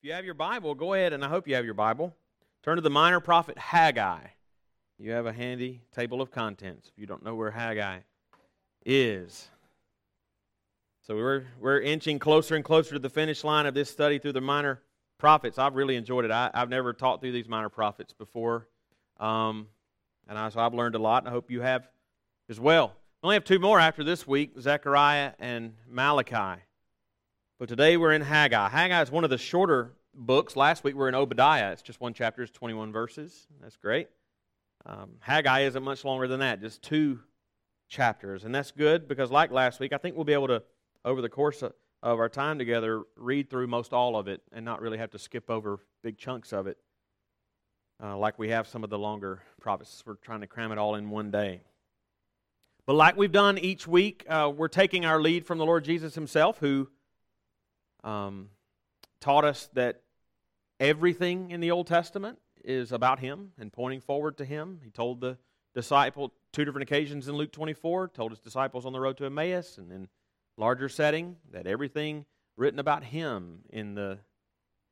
If you have your Bible, go ahead, and I hope you have your Bible. Turn to the minor prophet Haggai. You have a handy table of contents if you don't know where Haggai is. So we're, we're inching closer and closer to the finish line of this study through the minor prophets. I've really enjoyed it. I, have never taught through these minor prophets before. Um, and I, so I've learned a lot, and I hope you have as well. We only have two more after this week Zechariah and Malachi. But today we're in Haggai. Haggai is one of the shorter books. Last week we are in Obadiah. It's just one chapter, it's 21 verses. That's great. Um, Haggai isn't much longer than that, just two chapters. And that's good because, like last week, I think we'll be able to, over the course of, of our time together, read through most all of it and not really have to skip over big chunks of it uh, like we have some of the longer prophets. We're trying to cram it all in one day. But like we've done each week, uh, we're taking our lead from the Lord Jesus himself, who um, taught us that everything in the Old Testament is about Him and pointing forward to Him. He told the disciple two different occasions in Luke 24, told his disciples on the road to Emmaus, and in larger setting that everything written about Him in the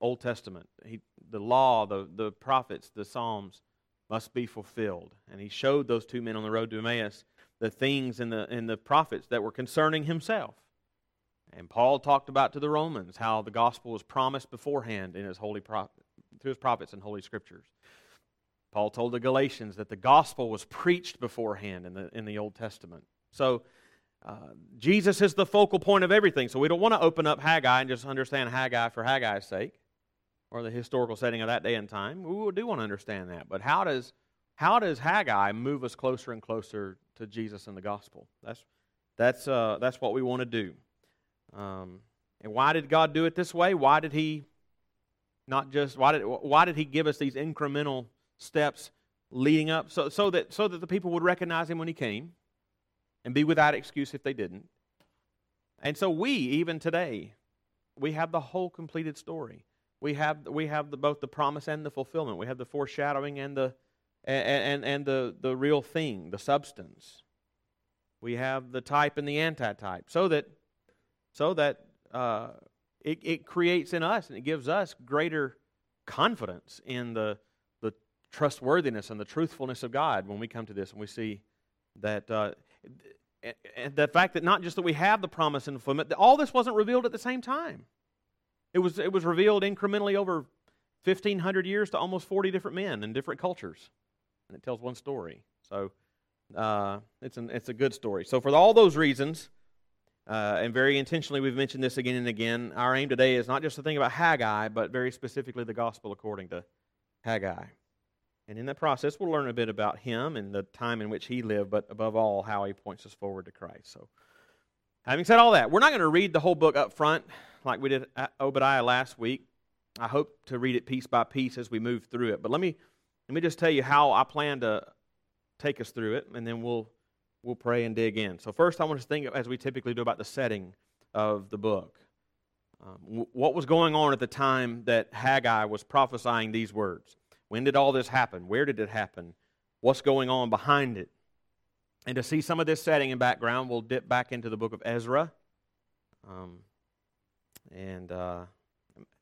Old Testament, he, the law, the, the prophets, the Psalms, must be fulfilled. And he showed those two men on the road to Emmaus the things in the, in the prophets that were concerning himself. And Paul talked about to the Romans how the gospel was promised beforehand in his holy prophet, through his prophets and holy scriptures. Paul told the Galatians that the gospel was preached beforehand in the, in the Old Testament. So uh, Jesus is the focal point of everything. So we don't want to open up Haggai and just understand Haggai for Haggai's sake or the historical setting of that day and time. We do want to understand that. But how does, how does Haggai move us closer and closer to Jesus and the gospel? That's, that's, uh, that's what we want to do. Um, and why did God do it this way? Why did He not just why did why did He give us these incremental steps leading up so so that so that the people would recognize Him when He came, and be without excuse if they didn't. And so we even today, we have the whole completed story. We have we have the, both the promise and the fulfillment. We have the foreshadowing and the and, and, and the, the real thing, the substance. We have the type and the antitype. So that so that uh, it, it creates in us and it gives us greater confidence in the, the trustworthiness and the truthfulness of God when we come to this and we see that uh, the fact that not just that we have the promise and fulfillment, all this wasn't revealed at the same time. It was, it was revealed incrementally over 1,500 years to almost 40 different men in different cultures. And it tells one story. So uh, it's, an, it's a good story. So, for all those reasons, uh, and very intentionally, we've mentioned this again and again. Our aim today is not just to think about Haggai, but very specifically the gospel according to Haggai. And in that process, we'll learn a bit about him and the time in which he lived, but above all, how he points us forward to Christ. So, having said all that, we're not going to read the whole book up front like we did Obadiah last week. I hope to read it piece by piece as we move through it. But let me let me just tell you how I plan to take us through it, and then we'll we'll pray and dig in. So, first, I want to think, as we typically do, about the setting of the book. Um, what was going on at the time that Haggai was prophesying these words? When did all this happen? Where did it happen? What's going on behind it? And to see some of this setting and background, we'll dip back into the book of Ezra. Um, and uh,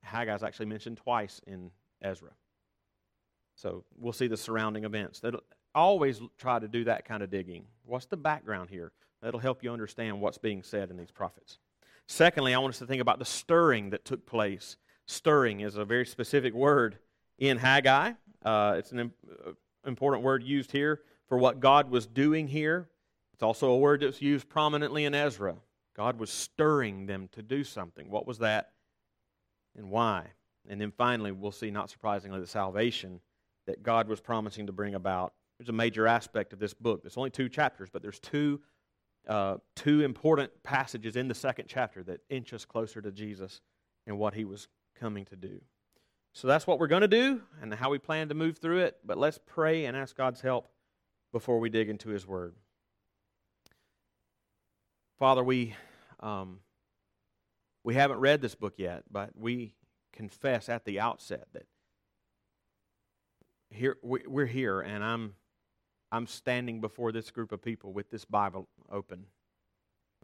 Haggai's actually mentioned twice in Ezra. So we'll see the surrounding events. Always try to do that kind of digging. What's the background here? That'll help you understand what's being said in these prophets. Secondly, I want us to think about the stirring that took place. Stirring is a very specific word in Haggai. Uh, it's an uh, important word used here for what God was doing here. It's also a word that's used prominently in Ezra. God was stirring them to do something. What was that and why? And then finally, we'll see, not surprisingly, the salvation that God was promising to bring about there's a major aspect of this book. There's only two chapters, but there's two, uh, two important passages in the second chapter that inch us closer to Jesus and what he was coming to do. So that's what we're going to do and how we plan to move through it. But let's pray and ask God's help before we dig into his word. Father, we, um, we haven't read this book yet, but we confess at the outset that here we're here and i'm I'm standing before this group of people with this Bible open.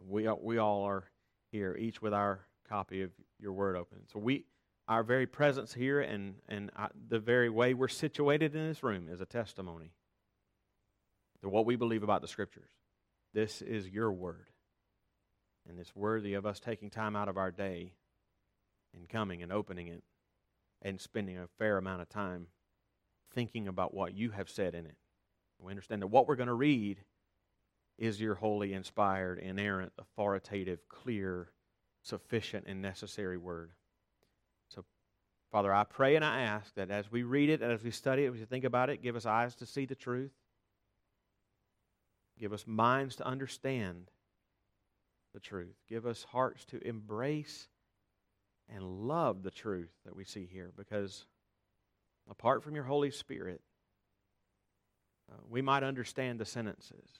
We, we all are here, each with our copy of your word open. So we, our very presence here and, and uh, the very way we're situated in this room is a testimony to what we believe about the Scriptures. This is your word. And it's worthy of us taking time out of our day and coming and opening it and spending a fair amount of time thinking about what you have said in it. We understand that what we're going to read is your holy, inspired, inerrant, authoritative, clear, sufficient, and necessary word. So, Father, I pray and I ask that as we read it and as we study it, as we think about it, give us eyes to see the truth, give us minds to understand the truth, give us hearts to embrace and love the truth that we see here because apart from your Holy Spirit, uh, we might understand the sentences.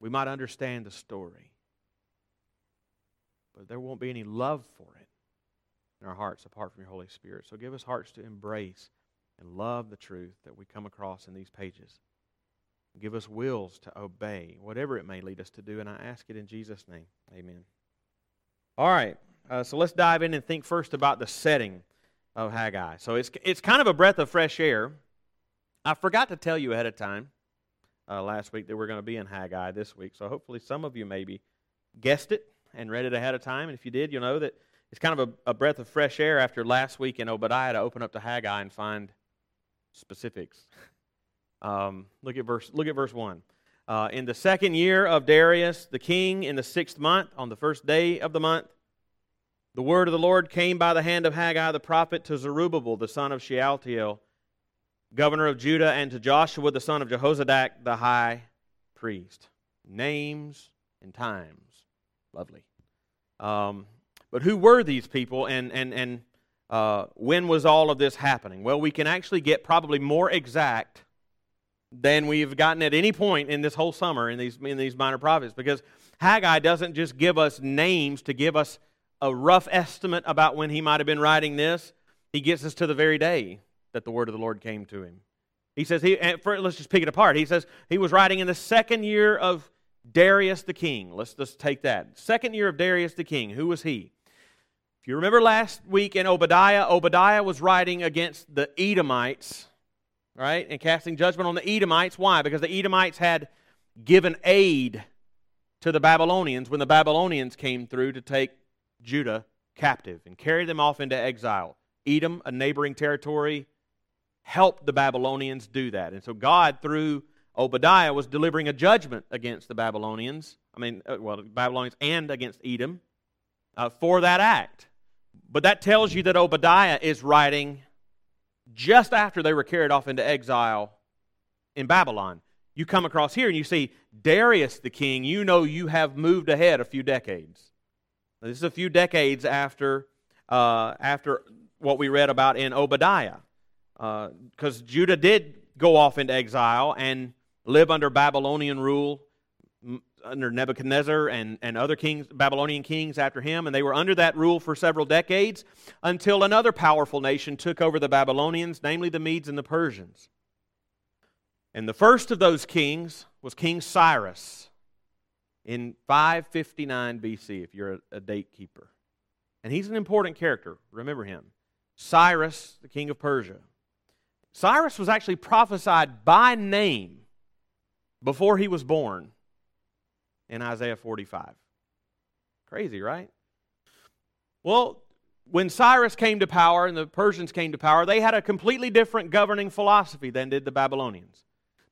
We might understand the story. But there won't be any love for it in our hearts apart from your Holy Spirit. So give us hearts to embrace and love the truth that we come across in these pages. Give us wills to obey, whatever it may lead us to do. And I ask it in Jesus' name. Amen. All right. Uh, so let's dive in and think first about the setting of Haggai. So it's, it's kind of a breath of fresh air. I forgot to tell you ahead of time uh, last week that we're going to be in Haggai this week. So hopefully some of you maybe guessed it and read it ahead of time. And if you did, you'll know that it's kind of a, a breath of fresh air after last week in Obadiah to open up to Haggai and find specifics. Um, look at verse. Look at verse one. Uh, in the second year of Darius the king, in the sixth month, on the first day of the month, the word of the Lord came by the hand of Haggai the prophet to Zerubbabel, the son of Shealtiel, governor of Judah, and to Joshua, the son of Jehozadak, the high priest. Names and times. Lovely. Um, but who were these people, and, and, and uh, when was all of this happening? Well, we can actually get probably more exact than we've gotten at any point in this whole summer in these, in these minor prophets because Haggai doesn't just give us names to give us a rough estimate about when he might have been writing this, he gets us to the very day that the word of the Lord came to him. He says, he, for, let's just pick it apart. He says he was writing in the second year of Darius the king. Let's just take that. Second year of Darius the king. Who was he? If you remember last week in Obadiah, Obadiah was writing against the Edomites, right? And casting judgment on the Edomites. Why? Because the Edomites had given aid to the Babylonians when the Babylonians came through to take Judah captive and carry them off into exile. Edom, a neighboring territory, helped the Babylonians do that. And so God, through Obadiah, was delivering a judgment against the Babylonians. I mean, uh, well, Babylonians and against Edom uh, for that act. But that tells you that Obadiah is writing just after they were carried off into exile in Babylon. You come across here and you see Darius the king, you know you have moved ahead a few decades. This is a few decades after, uh, after what we read about in Obadiah. Because uh, Judah did go off into exile and live under Babylonian rule under Nebuchadnezzar and, and other kings, Babylonian kings after him, and they were under that rule for several decades until another powerful nation took over the Babylonians, namely the Medes and the Persians. And the first of those kings was King Cyrus in 559 BC, if you're a, a date keeper. And he's an important character. Remember him. Cyrus, the king of Persia. Cyrus was actually prophesied by name before he was born in Isaiah 45. Crazy, right? Well, when Cyrus came to power and the Persians came to power, they had a completely different governing philosophy than did the Babylonians.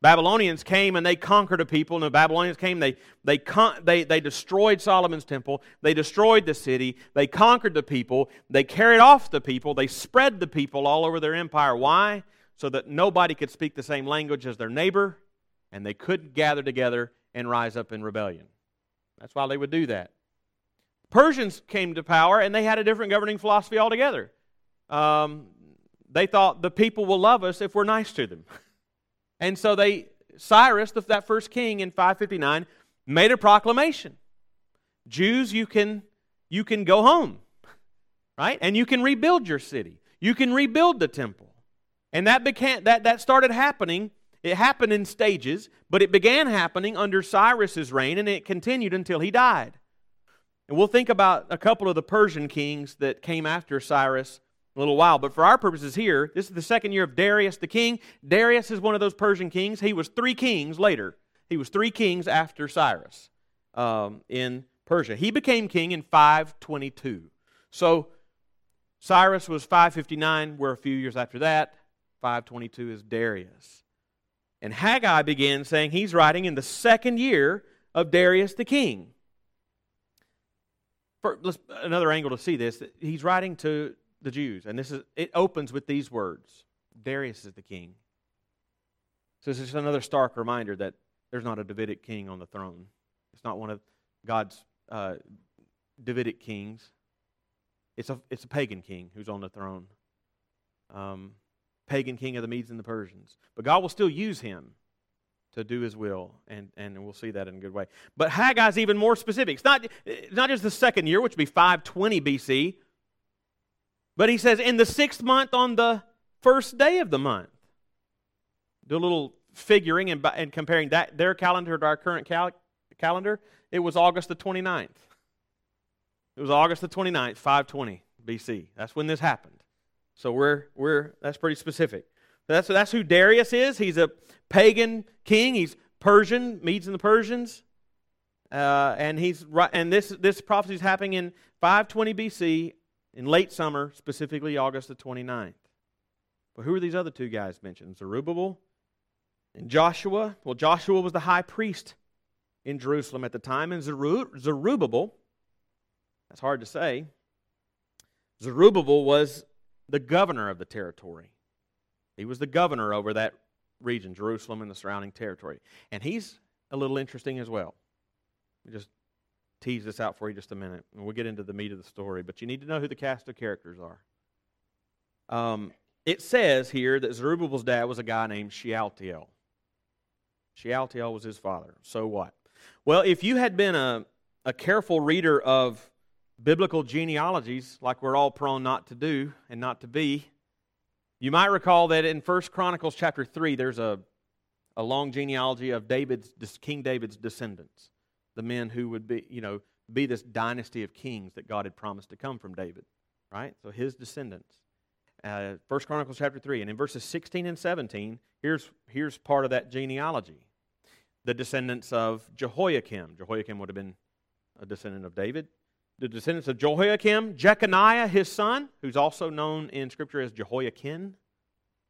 Babylonians came and they conquered a people, and the Babylonians came, they, they, con- they, they destroyed Solomon's temple, they destroyed the city, they conquered the people, they carried off the people, they spread the people all over their empire. Why? So that nobody could speak the same language as their neighbor, and they couldn't gather together and rise up in rebellion. That's why they would do that. Persians came to power, and they had a different governing philosophy altogether. Um, they thought the people will love us if we're nice to them. And so they, Cyrus, that first king in 559, made a proclamation. Jews, you can, you can go home, right? And you can rebuild your city. You can rebuild the temple. And that began, that, that started happening. It happened in stages, but it began happening under Cyrus's reign, and it continued until he died. And we'll think about a couple of the Persian kings that came after Cyrus a little while. But for our purposes here, this is the second year of Darius the king. Darius is one of those Persian kings. He was three kings later. He was three kings after Cyrus um, in Persia. He became king in 522. So Cyrus was 559. We're a few years after that. 522 is Darius. And Haggai begins saying he's writing in the second year of Darius the king. For, another angle to see this, he's writing to the Jews, and this is it opens with these words: Darius is the king. So this is another stark reminder that there's not a Davidic king on the throne. It's not one of God's uh, Davidic kings. It's a it's a pagan king who's on the throne. Um, pagan king of the Medes and the Persians. But God will still use him to do his will, and, and we'll see that in a good way. But Haggai's even more specific. It's not, it's not just the second year, which would be 520 BC, but he says, in the sixth month on the first day of the month. Do a little figuring and, and comparing that their calendar to our current cal- calendar. It was August the 29th. It was August the 29th, 520 BC. That's when this happened. So we're, we're that's pretty specific. That's, that's who Darius is. He's a pagan king. He's Persian, Medes and the Persians. Uh, and he's and this this prophecy is happening in 520 BC in late summer, specifically August the 29th. But who are these other two guys mentioned? Zerubbabel and Joshua. Well, Joshua was the high priest in Jerusalem at the time, and Zerubbabel, that's hard to say, Zerubbabel was the governor of the territory. He was the governor over that region, Jerusalem and the surrounding territory. And he's a little interesting as well. We just tease this out for you just a minute, and we'll get into the meat of the story. But you need to know who the cast of characters are. Um, it says here that Zerubbabel's dad was a guy named Shealtiel. Shealtiel was his father. So what? Well, if you had been a, a careful reader of biblical genealogies, like we're all prone not to do and not to be, you might recall that in 1 Chronicles chapter 3, there's a, a long genealogy of David's, King David's descendants the men who would be, you know, be this dynasty of kings that God had promised to come from David, right? So his descendants. Uh, First Chronicles chapter 3. And in verses 16 and 17, here's, here's part of that genealogy. The descendants of Jehoiakim. Jehoiakim would have been a descendant of David. The descendants of Jehoiakim, Jeconiah, his son, who's also known in Scripture as Jehoiachin,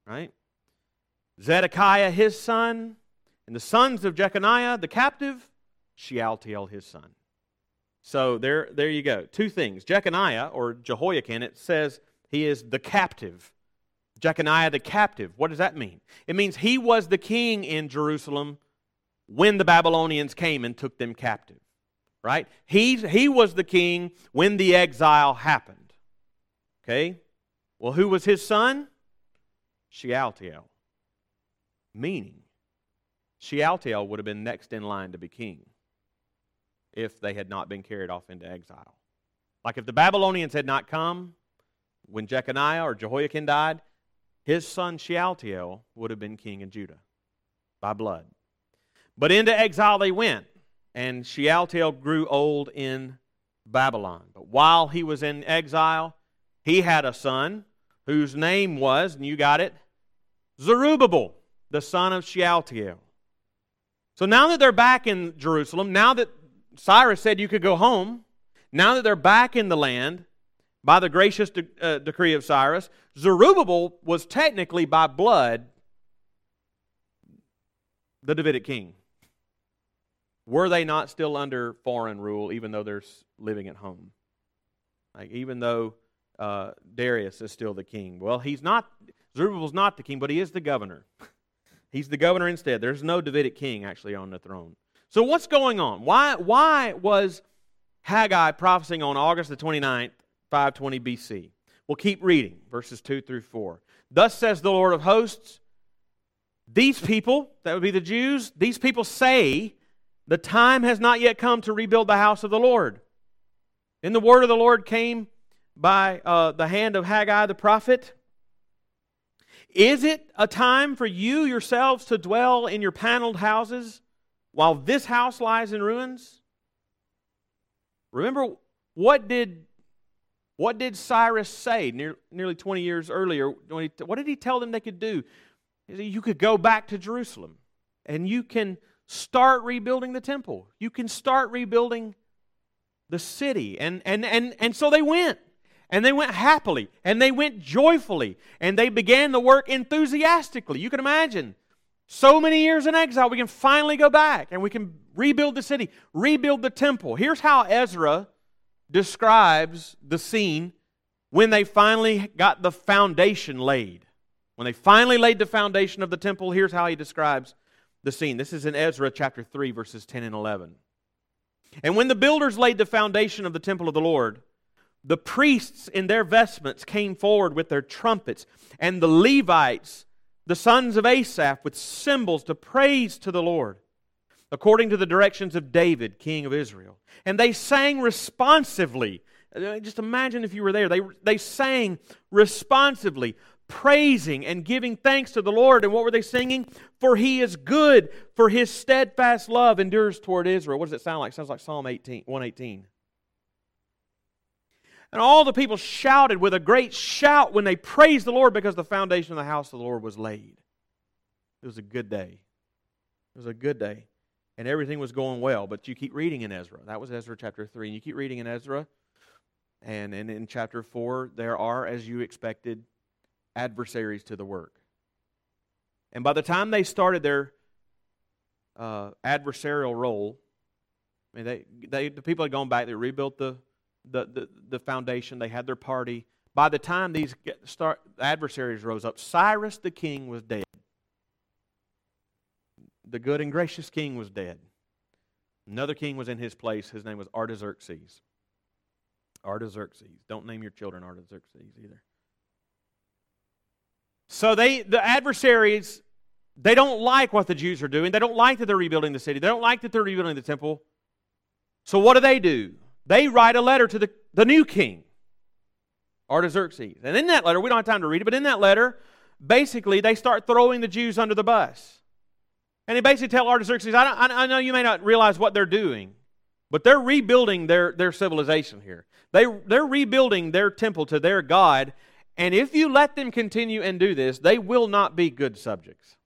right? Zedekiah, his son, and the sons of Jeconiah, the captive, Shealtiel his son. So there, there you go. Two things. Jeconiah, or Jehoiachin, it says he is the captive. Jeconiah the captive. What does that mean? It means he was the king in Jerusalem when the Babylonians came and took them captive. Right? He, he was the king when the exile happened. Okay? Well, who was his son? Shealtiel. Meaning, Shealtiel would have been next in line to be king if they had not been carried off into exile. Like if the Babylonians had not come when Jeconiah or Jehoiachin died, his son Shealtiel would have been king in Judah by blood. But into exile they went, and Shealtiel grew old in Babylon. But while he was in exile, he had a son whose name was, and you got it, Zerubbabel, the son of Shealtiel. So now that they're back in Jerusalem, now that Cyrus said you could go home. Now that they're back in the land, by the gracious de- uh, decree of Cyrus, Zerubbabel was technically by blood the Davidic king. Were they not still under foreign rule, even though they're living at home? Like even though uh, Darius is still the king. Well, he's not. Zerubbabel's not the king, but he is the governor. he's the governor instead. There's no Davidic king actually on the throne. So, what's going on? Why, why was Haggai prophesying on August the 29th, 520 BC? We'll keep reading, verses 2 through 4. Thus says the Lord of hosts, these people, that would be the Jews, these people say, the time has not yet come to rebuild the house of the Lord. And the word of the Lord came by uh, the hand of Haggai the prophet. Is it a time for you yourselves to dwell in your paneled houses? while this house lies in ruins? Remember what did what did Cyrus say near, nearly 20 years earlier? what did he tell them they could do? You could go back to Jerusalem and you can start rebuilding the temple. You can start rebuilding the city. And, and, and, and so they went. And they went happily. And they went joyfully. And they began the work enthusiastically. You can imagine. So many years in exile, we can finally go back and we can rebuild the city, rebuild the temple. Here's how Ezra describes the scene when they finally got the foundation laid. When they finally laid the foundation of the temple, here's how he describes the scene. This is in Ezra chapter 3, verses 10 and 11. And when the builders laid the foundation of the temple of the Lord, the priests in their vestments came forward with their trumpets, and the Levites, the sons of Asaph, with cymbals to praise to the Lord according to the directions of David, king of Israel. And they sang responsively. Uh, just imagine if you were there. They, they sang responsively, praising and giving thanks to the Lord. And what were they singing? For he is good, for his steadfast love endures toward Israel. What does it sound like? It sounds like Psalm 18, 118. And all the people shouted with a great shout when they praised the Lord because the foundation of the house of the Lord was laid. It was a good day. It was a good day and everything was going well. But you keep reading in Ezra. That was Ezra chapter 3. And you keep reading in Ezra. And, and in chapter 4, there are, as you expected, adversaries to the work. And by the time they started their uh, adversarial role, I mean, they, they, the people had gone back, they rebuilt the, the, the, the foundation, they had their party. By the time these start, adversaries rose up, Cyrus the king was dead the good and gracious king was dead. Another king was in his place. His name was Artaxerxes. Artaxerxes. Don't name your children Artaxerxes either. So they the adversaries they don't like what the Jews are doing. They don't like that they're rebuilding the city. They don't like that they're rebuilding the temple. So what do they do? They write a letter to the, the new king, Artaxerxes. And in that letter, we don't have time to read it, but in that letter, basically they start throwing the Jews under the bus. And he basically tell Artaxerxes, I, I, know you may not realize what they're doing, but they're rebuilding their, their civilization here. They, they're rebuilding their temple to their God. And if you let them continue and do this, they will not be good subjects.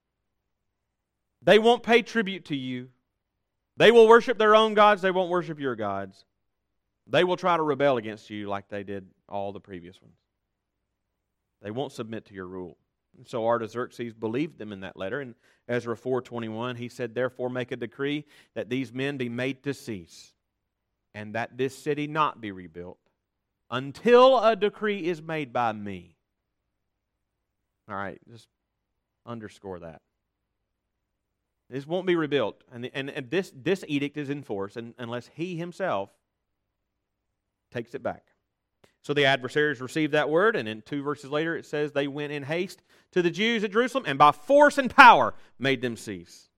They won't pay tribute to you. They will worship their own gods. They won't worship your gods. They will try to rebel against you like they did all the previous ones. They won't submit to your rule. And so Artaxerxes believed them in that letter. In Ezra 4.21, he said, Therefore make a decree that these men be made to cease, and that this city not be rebuilt, until a decree is made by me. All right, just underscore that. This won't be rebuilt. And, and, and this, this edict is in force and, unless he himself takes it back. So the adversaries received that word, and in two verses later it says they went in haste to the Jews at Jerusalem and by force and power made them cease.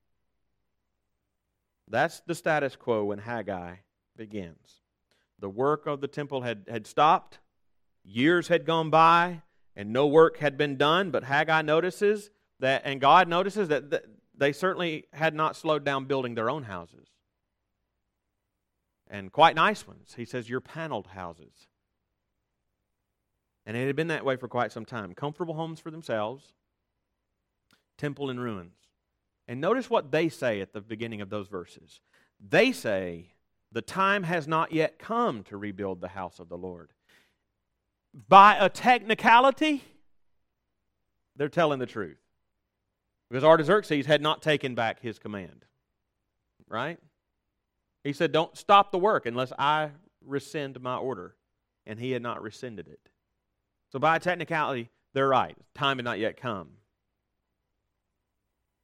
That's the status quo when Haggai begins. The work of the temple had, had stopped, years had gone by, and no work had been done, but Haggai notices that, and God notices that, they certainly had not slowed down building their own houses. And quite nice ones. He says, Your paneled houses and it had been that way for quite some time. Comfortable homes for themselves, temple in ruins. And notice what they say at the beginning of those verses. They say, The time has not yet come to rebuild the house of the Lord. By a technicality, they're telling the truth. Because Artaxerxes had not taken back his command. Right? He said, Don't stop the work unless I rescind my order. And he had not rescinded it. So, by a technicality, they're right. Time had not yet come.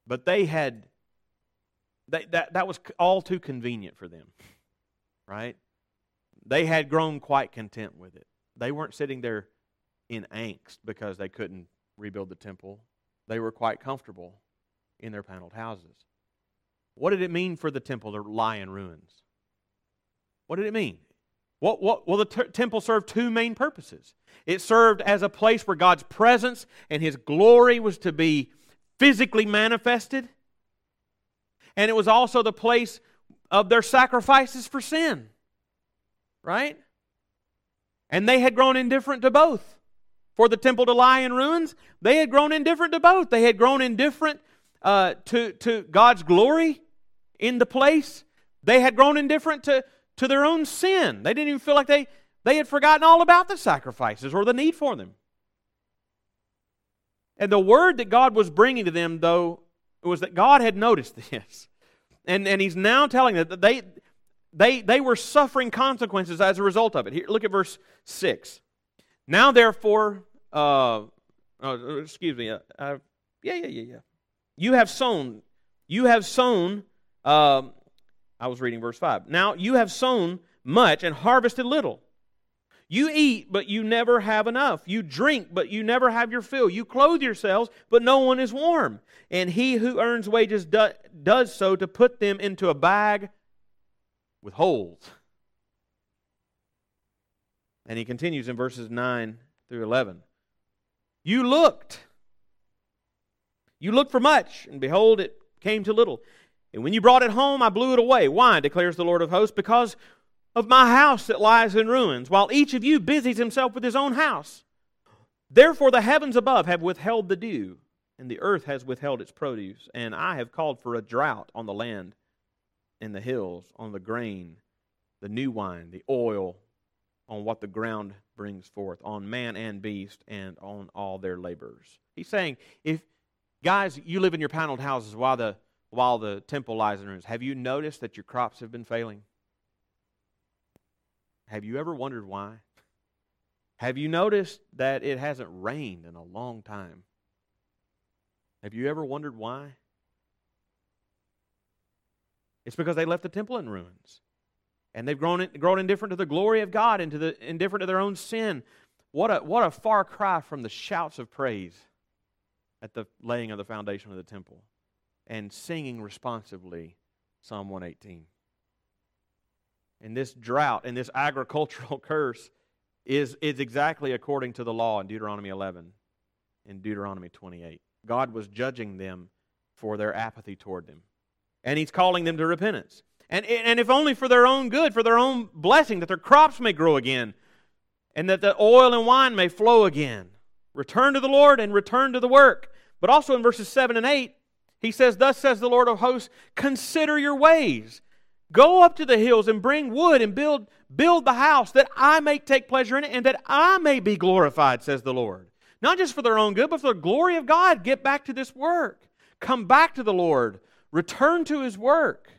But they had, they, that, that was all too convenient for them, right? They had grown quite content with it. They weren't sitting there in angst because they couldn't rebuild the temple. They were quite comfortable in their paneled houses. What did it mean for the temple to lie in ruins? What did it mean? What, what, well, the t- temple served two main purposes. It served as a place where God's presence and His glory was to be physically manifested. And it was also the place of their sacrifices for sin. Right? And they had grown indifferent to both. For the temple to lie in ruins, they had grown indifferent to both. They had grown indifferent uh, to, to God's glory in the place. They had grown indifferent to, to their own sin. They didn't even feel like they, they had forgotten all about the sacrifices or the need for them. And the word that God was bringing to them, though, was that God had noticed this. And, and He's now telling them that they, they, they were suffering consequences as a result of it. Here, look at verse 6. Now, therefore, uh, oh, excuse me, uh, uh, yeah, yeah, yeah, yeah. You have sown, you have sown, uh, I was reading verse 5. Now, you have sown much and harvested little. You eat, but you never have enough. You drink, but you never have your fill. You clothe yourselves, but no one is warm. And he who earns wages do, does so to put them into a bag with holes. And he continues in verses 9 through 11. You looked. You looked for much, and behold, it came to little. And when you brought it home, I blew it away. Why, declares the Lord of hosts? Because of my house that lies in ruins, while each of you busies himself with his own house. Therefore, the heavens above have withheld the dew, and the earth has withheld its produce, and I have called for a drought on the land and the hills, on the grain, the new wine, the oil, on what the ground brings forth, on man and beast, and on all their labors. He's saying, if guys, you live in your paneled houses while the while the temple lies in ruins, have you noticed that your crops have been failing? Have you ever wondered why? Have you noticed that it hasn't rained in a long time? Have you ever wondered why? It's because they left the temple in ruins. And they've grown, grown indifferent to the glory of God and to the indifferent to their own sin. What a, what a far cry from the shouts of praise at the laying of the foundation of the temple and singing responsively Psalm 118. And this drought and this agricultural curse is, is exactly according to the law in Deuteronomy 11 and Deuteronomy 28. God was judging them for their apathy toward them. And He's calling them to repentance. And, and if only for their own good, for their own blessing, that their crops may grow again, and that the oil and wine may flow again. Return to the Lord and return to the work. But also in verses 7 and 8, he says, Thus says the Lord of hosts, consider your ways. Go up to the hills and bring wood and build, build the house that I may take pleasure in it and that I may be glorified, says the Lord. Not just for their own good, but for the glory of God. Get back to this work. Come back to the Lord. Return to his work.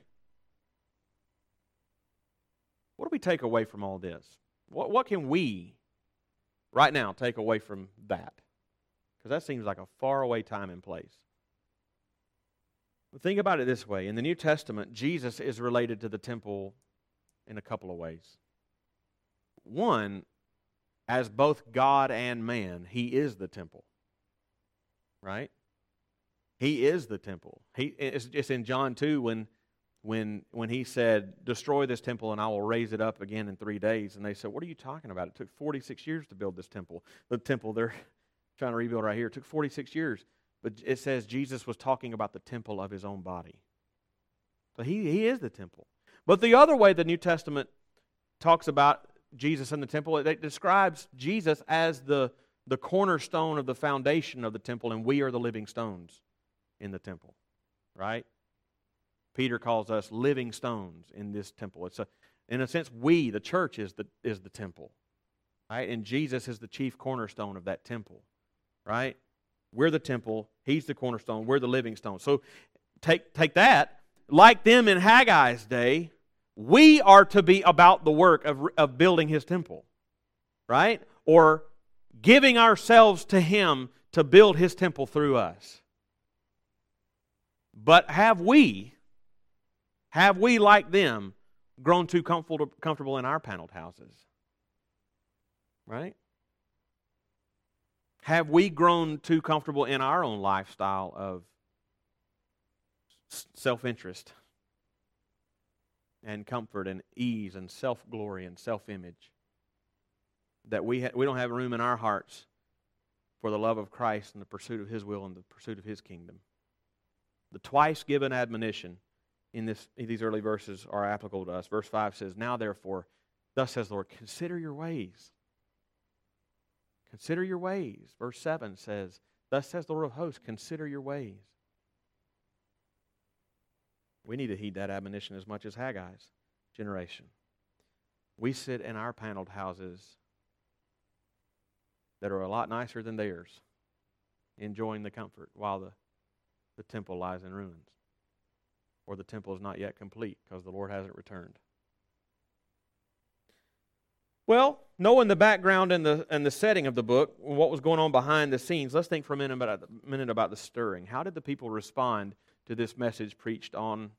What do we take away from all this? What, what can we, right now, take away from that? Because that seems like a faraway time and place. But think about it this way in the New Testament, Jesus is related to the temple in a couple of ways. One, as both God and man, he is the temple. Right? He is the temple. He, it's, it's in John 2 when when, when he said, Destroy this temple and I will raise it up again in three days. And they said, What are you talking about? It took 46 years to build this temple. The temple they're trying to rebuild right here it took 46 years. But it says Jesus was talking about the temple of his own body. So he, he is the temple. But the other way the New Testament talks about Jesus and the temple, it describes Jesus as the, the cornerstone of the foundation of the temple, and we are the living stones in the temple. Right? Peter calls us living stones in this temple. It's a, in a sense, we, the church, is the, is the temple. Right? And Jesus is the chief cornerstone of that temple. Right? We're the temple. He's the cornerstone. We're the living stone. So take, take that. Like them in Haggai's day, we are to be about the work of, of building his temple. Right? Or giving ourselves to him to build his temple through us. But have we, have we, like them, grown too comfortable in our paneled houses? Right? Have we grown too comfortable in our own lifestyle of self interest and comfort and ease and self glory and self image? That we, ha- we don't have room in our hearts for the love of Christ and the pursuit of His will and the pursuit of His kingdom. The twice given admonition in, this, in these early verses are applicable to us. Verse 5 says, Now therefore, thus says the Lord, consider your ways. Consider your ways. Verse 7 says, Thus says the Lord of hosts, consider your ways. We need to heed that admonition as much as Haggai's generation. We sit in our paneled houses that are a lot nicer than theirs, enjoying the comfort while the, the temple lies in ruins. Or the temple is not yet complete because the Lord hasn't returned. Well, knowing the background and the, and the setting of the book, what was going on behind the scenes, let's think for a minute about, a minute about the stirring. How did the people respond to this message preached on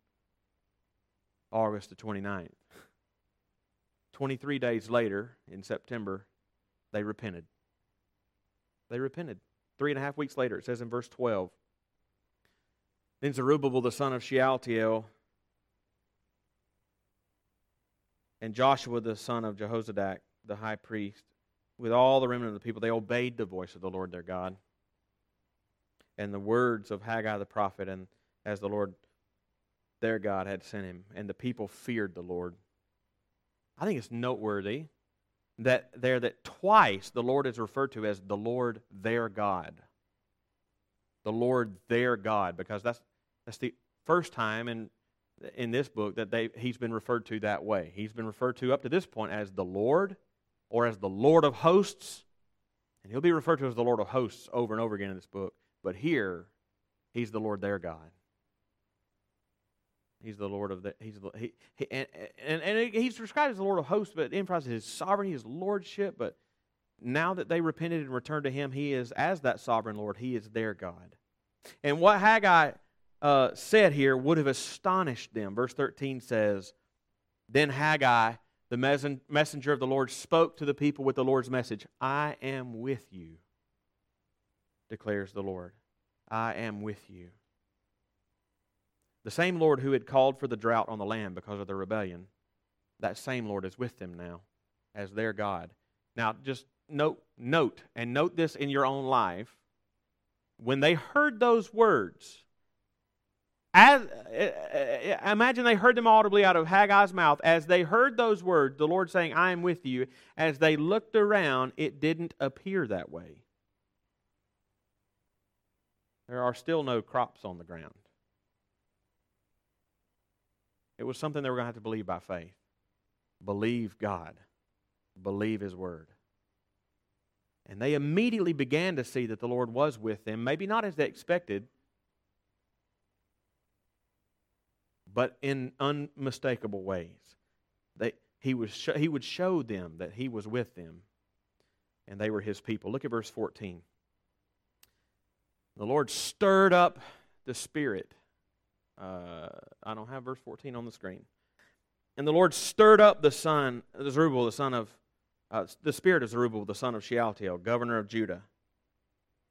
August the 29th? 23 days later, in September, they repented. They repented. Three and a half weeks later, it says in verse 12. Then Zerubbabel the son of Shealtiel and Joshua the son of Jehozadak, the high priest, with all the remnant of the people, they obeyed the voice of the Lord their God and the words of Haggai the prophet, and as the Lord their God had sent him. And the people feared the Lord. I think it's noteworthy that there that twice the Lord is referred to as the Lord their God. The Lord their God, because that's that's the first time in in this book that they he's been referred to that way. He's been referred to up to this point as the Lord or as the Lord of hosts. And he'll be referred to as the Lord of hosts over and over again in this book. But here, he's the Lord their God. He's the Lord of the. He's the, he, he and, and, and he's described as the Lord of hosts, but emphasizes his sovereignty, his lordship. But now that they repented and returned to him, he is as that sovereign Lord. He is their God. And what Haggai uh, said here would have astonished them. Verse thirteen says, "Then Haggai, the messenger of the Lord, spoke to the people with the Lord's message. I am with you, declares the Lord. I am with you." The same Lord who had called for the drought on the land because of the rebellion, that same Lord is with them now as their God. Now, just note, note, and note this in your own life. When they heard those words, as, uh, imagine they heard them audibly out of Haggai's mouth. As they heard those words, the Lord saying, I am with you, as they looked around, it didn't appear that way. There are still no crops on the ground. It was something they were going to have to believe by faith. Believe God, believe His Word. And they immediately began to see that the Lord was with them, maybe not as they expected, but in unmistakable ways. They, he, was sh- he would show them that He was with them, and they were His people. Look at verse 14. The Lord stirred up the Spirit uh, I don't have verse 14 on the screen. And the Lord stirred up the son, Zerubbabel, the son of, uh, the spirit of Zerubbabel, the son of Shealtiel, governor of Judah,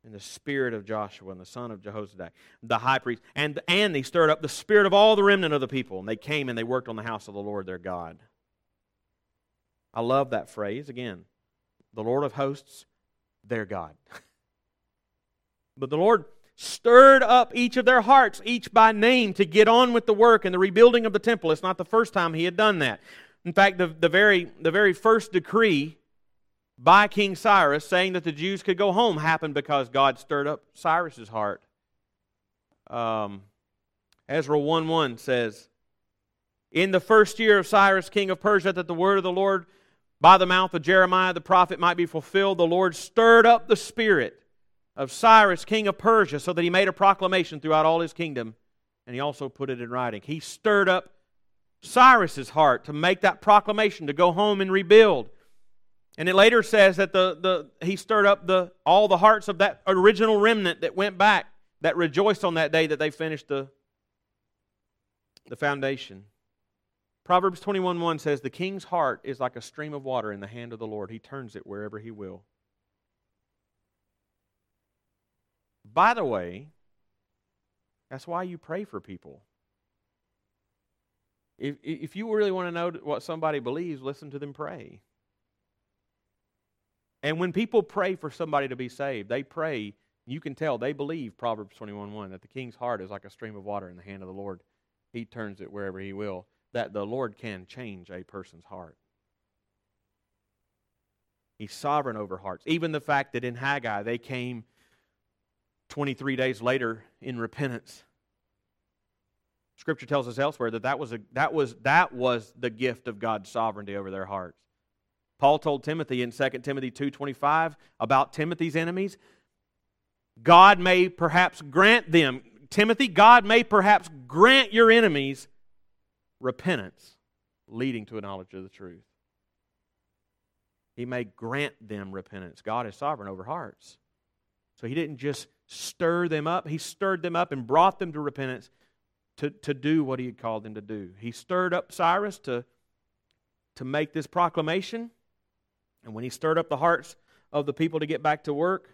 and the spirit of Joshua, and the son of Jehozadak, the high priest. And, and he stirred up the spirit of all the remnant of the people. And they came and they worked on the house of the Lord their God. I love that phrase. Again, the Lord of hosts, their God. but the Lord stirred up each of their hearts, each by name, to get on with the work and the rebuilding of the temple. It's not the first time he had done that. In fact, the, the, very, the very first decree by King Cyrus saying that the Jews could go home happened because God stirred up Cyrus's heart. Um, Ezra 1 1 says, In the first year of Cyrus, king of Persia, that the word of the Lord by the mouth of Jeremiah the prophet might be fulfilled, the Lord stirred up the Spirit of Cyrus, king of Persia, so that he made a proclamation throughout all his kingdom, and he also put it in writing. He stirred up Cyrus's heart to make that proclamation to go home and rebuild. And it later says that the, the, he stirred up the, all the hearts of that original remnant that went back, that rejoiced on that day that they finished the, the foundation. Proverbs 21 1 says, The king's heart is like a stream of water in the hand of the Lord. He turns it wherever he will. By the way, that's why you pray for people. If, if you really want to know what somebody believes, listen to them pray. And when people pray for somebody to be saved, they pray, you can tell they believe Proverbs 21 1 that the king's heart is like a stream of water in the hand of the Lord. He turns it wherever he will. That the Lord can change a person's heart. He's sovereign over hearts. Even the fact that in Haggai they came 23 days later in repentance. Scripture tells us elsewhere that that was, a, that was, that was the gift of God's sovereignty over their hearts. Paul told Timothy in 2 Timothy 2:25 about Timothy's enemies, God may perhaps grant them, Timothy, God may perhaps grant your enemies repentance leading to a knowledge of the truth. He may grant them repentance. God is sovereign over hearts. So he didn't just stir them up, he stirred them up and brought them to repentance to, to do what he had called them to do. He stirred up Cyrus to, to make this proclamation. And when he stirred up the hearts of the people to get back to work,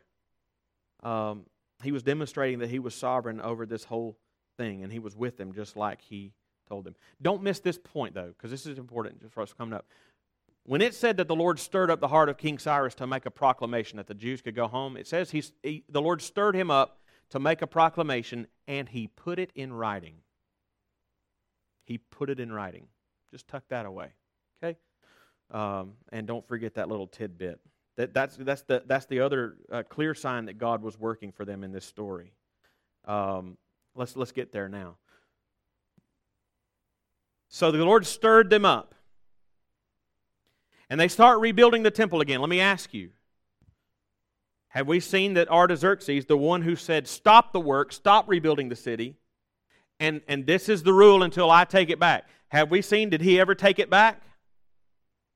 um, he was demonstrating that he was sovereign over this whole thing, and he was with them just like he told them. Don't miss this point, though, because this is important just for us coming up. When it said that the Lord stirred up the heart of King Cyrus to make a proclamation that the Jews could go home, it says he, he, the Lord stirred him up to make a proclamation and he put it in writing. He put it in writing. Just tuck that away? Um, and don't forget that little tidbit. That, that's, that's, the, that's the other uh, clear sign that God was working for them in this story. Um, let's, let's get there now. So the Lord stirred them up and they start rebuilding the temple again. Let me ask you have we seen that Artaxerxes, the one who said, Stop the work, stop rebuilding the city, and, and this is the rule until I take it back, have we seen, did he ever take it back?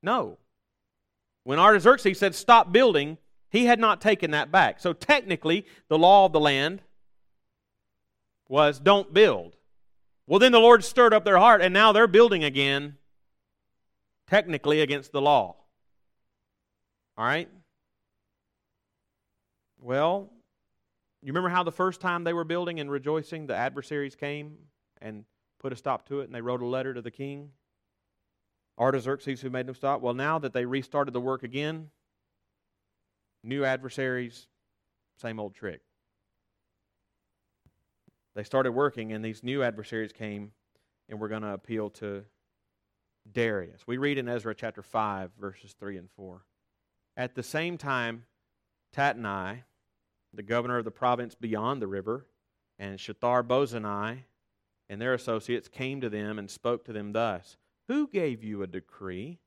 No. When Artaxerxes said, Stop building, he had not taken that back. So technically, the law of the land was, Don't build. Well, then the Lord stirred up their heart, and now they're building again technically against the law. All right? Well, you remember how the first time they were building and rejoicing, the adversaries came and put a stop to it, and they wrote a letter to the king? Artaxerxes, who made them stop. Well, now that they restarted the work again, new adversaries, same old trick. They started working, and these new adversaries came and were going to appeal to Darius. We read in Ezra chapter 5, verses 3 and 4. At the same time, Tatnai, the governor of the province beyond the river, and Shethar Bozenai and their associates came to them and spoke to them thus Who gave you a decree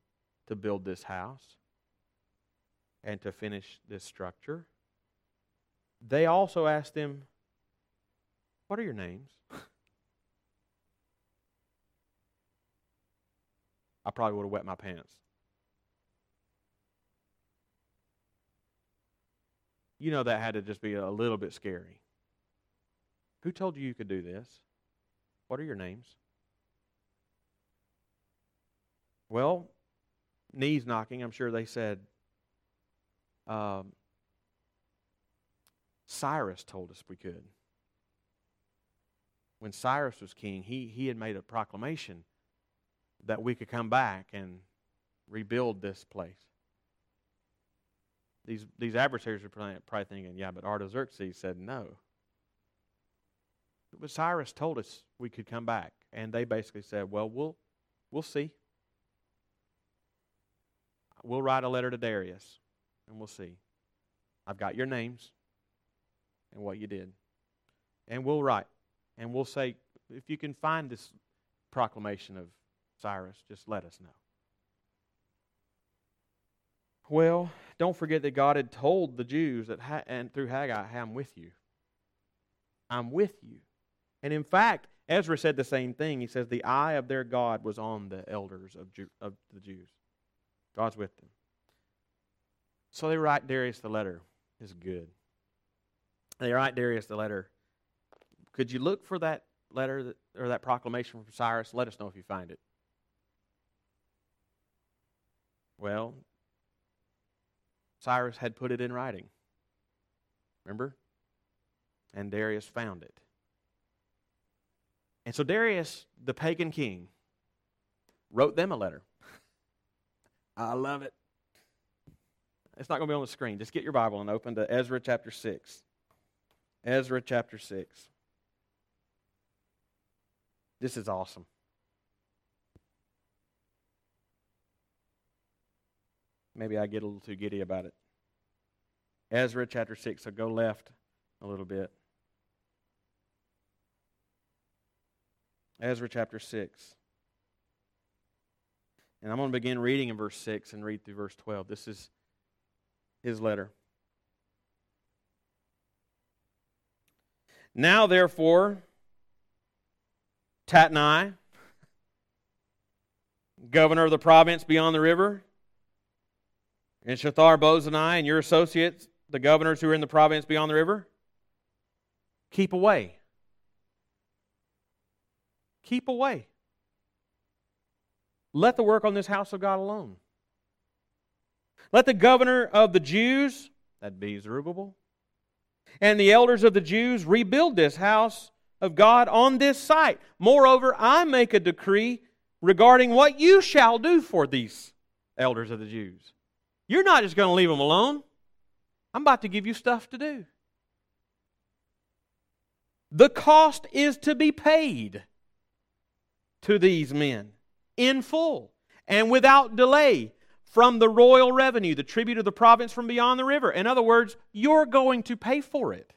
to build this house and to finish this structure? They also asked them, What are your names? I probably would have wet my pants. You know that had to just be a little bit scary. Who told you you could do this? What are your names? Well, knees knocking, I'm sure they said, um, Cyrus told us we could. When Cyrus was king, he, he had made a proclamation that we could come back and rebuild this place. These, these adversaries are probably thinking, yeah, but Artaxerxes said no. But Cyrus told us we could come back. And they basically said, well, we'll, we'll see. We'll write a letter to Darius, and we'll see. I've got your names and what you did. And we'll write. And we'll say, if you can find this proclamation of Cyrus, just let us know. Well, don't forget that God had told the Jews that, and through Haggai, hey, I'm with you. I'm with you. And in fact, Ezra said the same thing. He says, The eye of their God was on the elders of, Jew, of the Jews. God's with them. So they write Darius the letter. It's good. They write Darius the letter. Could you look for that letter that, or that proclamation from Cyrus? Let us know if you find it. Well, Cyrus had put it in writing. Remember? And Darius found it. And so Darius, the pagan king, wrote them a letter. I love it. It's not going to be on the screen. Just get your Bible and open to Ezra chapter 6. Ezra chapter 6. This is awesome. Maybe I get a little too giddy about it. Ezra chapter 6, so go left a little bit. Ezra chapter 6. And I'm going to begin reading in verse 6 and read through verse 12. This is his letter. Now, therefore, Tatnai, governor of the province beyond the river, and Shethar Bozenai and your associates, the governors who are in the province beyond the river, keep away. Keep away. Let the work on this house of God alone. Let the governor of the Jews, that'd be Zerubbabel, and the elders of the Jews rebuild this house of God on this site. Moreover, I make a decree regarding what you shall do for these elders of the Jews. You're not just going to leave them alone. I'm about to give you stuff to do. The cost is to be paid to these men in full and without delay from the royal revenue, the tribute of the province from beyond the river. In other words, you're going to pay for it.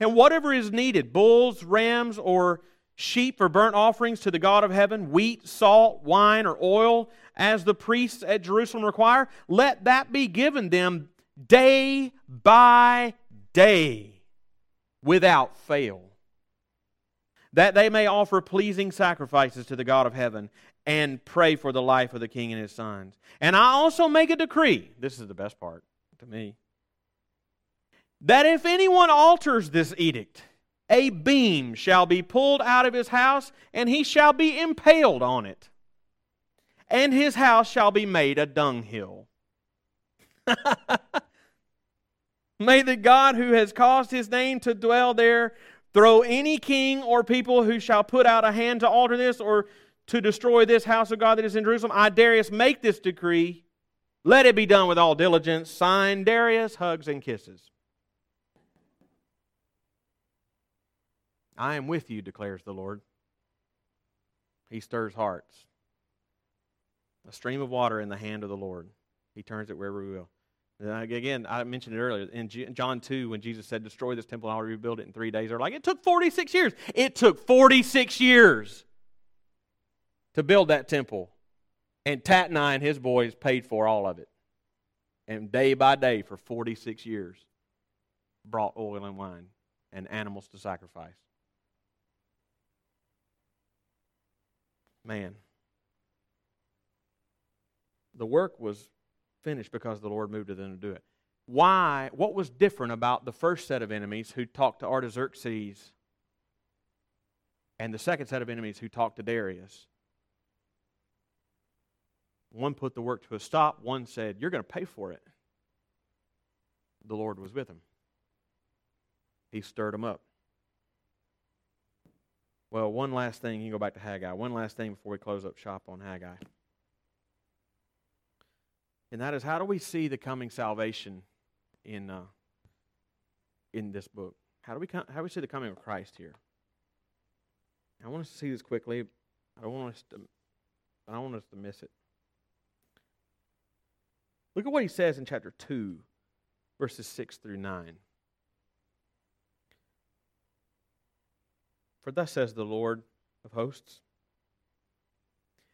And whatever is needed bulls, rams, or sheep for burnt offerings to the God of heaven, wheat, salt, wine, or oil, as the priests at Jerusalem require, let that be given them day by day without fail that they may offer pleasing sacrifices to the God of heaven and pray for the life of the king and his sons. And I also make a decree this is the best part to me that if anyone alters this edict, a beam shall be pulled out of his house, and he shall be impaled on it, and his house shall be made a dunghill. May the God who has caused his name to dwell there Throw any king or people who shall put out a hand to alter this or to destroy this house of God that is in Jerusalem. I, Darius, make this decree. Let it be done with all diligence. Signed, Darius, hugs and kisses. I am with you, declares the Lord. He stirs hearts. A stream of water in the hand of the Lord. He turns it wherever we will. Again, I mentioned it earlier in John 2 when Jesus said, Destroy this temple and I'll rebuild it in three days. They're like, It took 46 years. It took 46 years to build that temple. And Tatnai and his boys paid for all of it. And day by day for 46 years brought oil and wine and animals to sacrifice. Man. The work was finished because the Lord moved to them to do it. Why? What was different about the first set of enemies who talked to Artaxerxes and the second set of enemies who talked to Darius? One put the work to a stop, one said, You're going to pay for it. The Lord was with him. He stirred them up. Well, one last thing, you can go back to Haggai. One last thing before we close up shop on Haggai and that is how do we see the coming salvation in uh, in this book? How do we how do we see the coming of Christ here? I want us to see this quickly. I don't want us to I don't want us to miss it. Look at what he says in chapter 2, verses 6 through 9. For thus says the Lord of hosts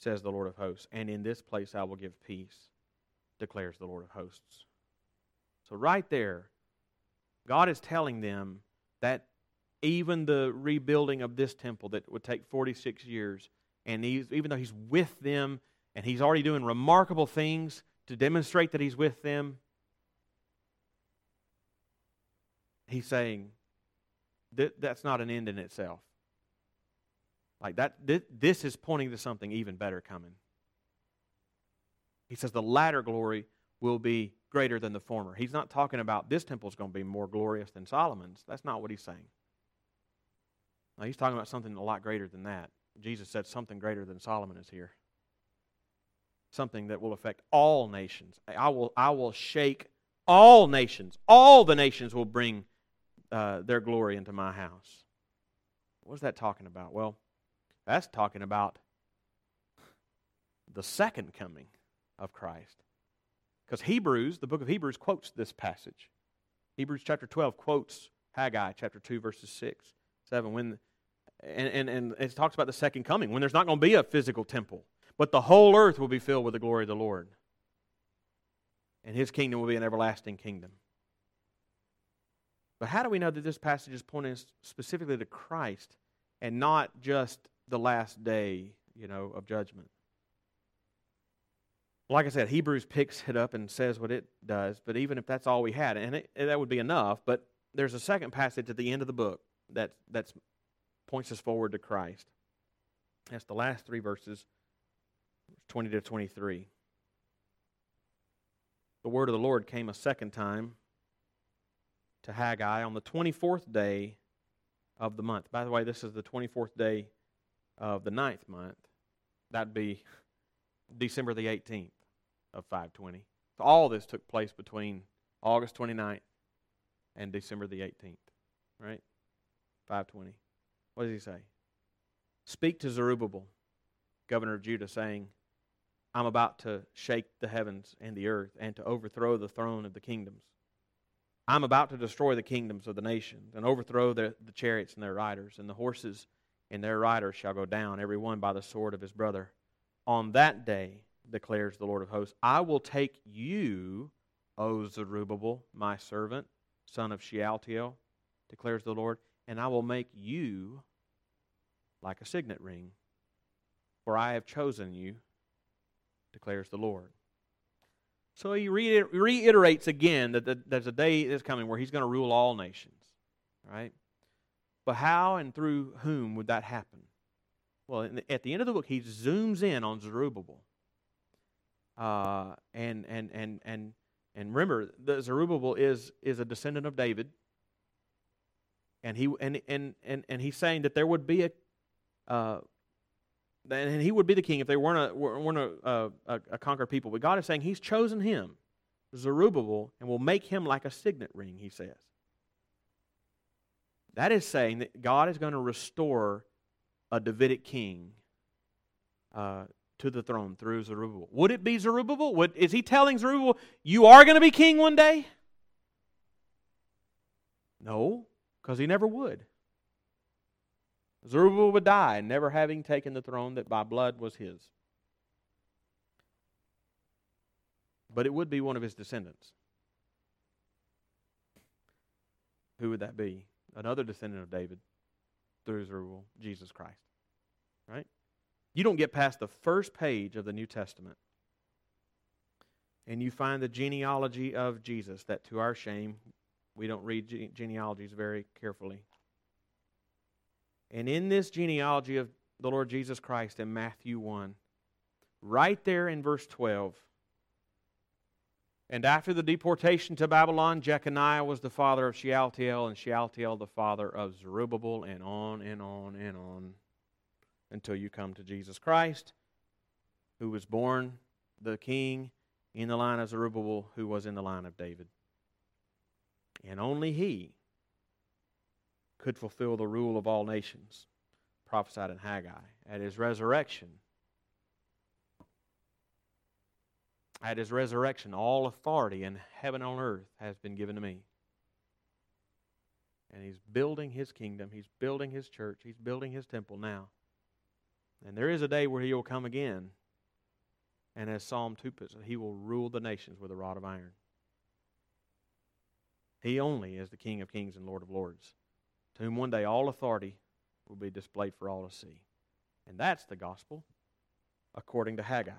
says the Lord of hosts. And in this place I will give peace, declares the Lord of hosts. So, right there, God is telling them that even the rebuilding of this temple that would take 46 years, and even though He's with them and He's already doing remarkable things to demonstrate that He's with them, He's saying that that's not an end in itself. Like that, this is pointing to something even better coming. He says the latter glory will be greater than the former. He's not talking about this temple is going to be more glorious than Solomon's. That's not what he's saying. No, he's talking about something a lot greater than that. Jesus said something greater than Solomon is here. Something that will affect all nations. I will, I will shake all nations. All the nations will bring uh, their glory into my house. What is that talking about? Well, that's talking about the second coming of Christ. Because Hebrews, the book of Hebrews, quotes this passage. Hebrews chapter 12 quotes Haggai chapter 2, verses 6, 7. When, and, and, and it talks about the second coming, when there's not going to be a physical temple, but the whole earth will be filled with the glory of the Lord. And his kingdom will be an everlasting kingdom. But how do we know that this passage is pointing specifically to Christ and not just the last day, you know, of judgment? like I said, Hebrews picks it up and says what it does, but even if that's all we had, and it, that would be enough, but there's a second passage at the end of the book that that's, points us forward to Christ. That's the last three verses, 20 to 23. The word of the Lord came a second time to Haggai on the 24th day of the month. By the way, this is the 24th day of the ninth month. That'd be December the 18th of 520. So all this took place between August 29th and December the 18th, right? 520. What does he say? Speak to Zerubbabel, governor of Judah, saying, I'm about to shake the heavens and the earth and to overthrow the throne of the kingdoms. I'm about to destroy the kingdoms of the nations and overthrow the, the chariots and their riders, and the horses and their riders shall go down, every one by the sword of his brother. On that day declares the Lord of hosts. I will take you, O Zerubbabel, my servant, son of Shealtiel, declares the Lord, and I will make you like a signet ring, for I have chosen you, declares the Lord. So he reiterates again that there's a day that's coming where he's going to rule all nations, right? But how and through whom would that happen? Well, at the end of the book, he zooms in on Zerubbabel uh, and and and and and remember, Zerubbabel is is a descendant of David, and he and and and, and he's saying that there would be a, uh, and he would be the king if they weren't a weren't a, a, a conquered people. But God is saying He's chosen him, Zerubbabel, and will make him like a signet ring. He says. That is saying that God is going to restore a Davidic king uh, to the throne through Zerubbabel. Would it be Zerubbabel? Would, is he telling Zerubbabel, you are going to be king one day? No, because he never would. Zerubbabel would die, never having taken the throne that by blood was his. But it would be one of his descendants. Who would that be? Another descendant of David through his rule, Jesus Christ. Right? You don't get past the first page of the New Testament and you find the genealogy of Jesus, that to our shame, we don't read gene- genealogies very carefully. And in this genealogy of the Lord Jesus Christ in Matthew 1, right there in verse 12, and after the deportation to Babylon, Jeconiah was the father of Shealtiel, and Shealtiel the father of Zerubbabel, and on and on and on until you come to Jesus Christ, who was born the king in the line of Zerubbabel, who was in the line of David. And only he could fulfill the rule of all nations prophesied in Haggai. At his resurrection, at his resurrection, all authority in heaven and on earth has been given to me. And he's building his kingdom, he's building his church, he's building his temple now. And there is a day where he will come again. And as Psalm 2 puts it, he will rule the nations with a rod of iron. He only is the King of kings and Lord of lords, to whom one day all authority will be displayed for all to see. And that's the gospel according to Haggai.